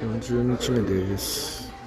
40日目です。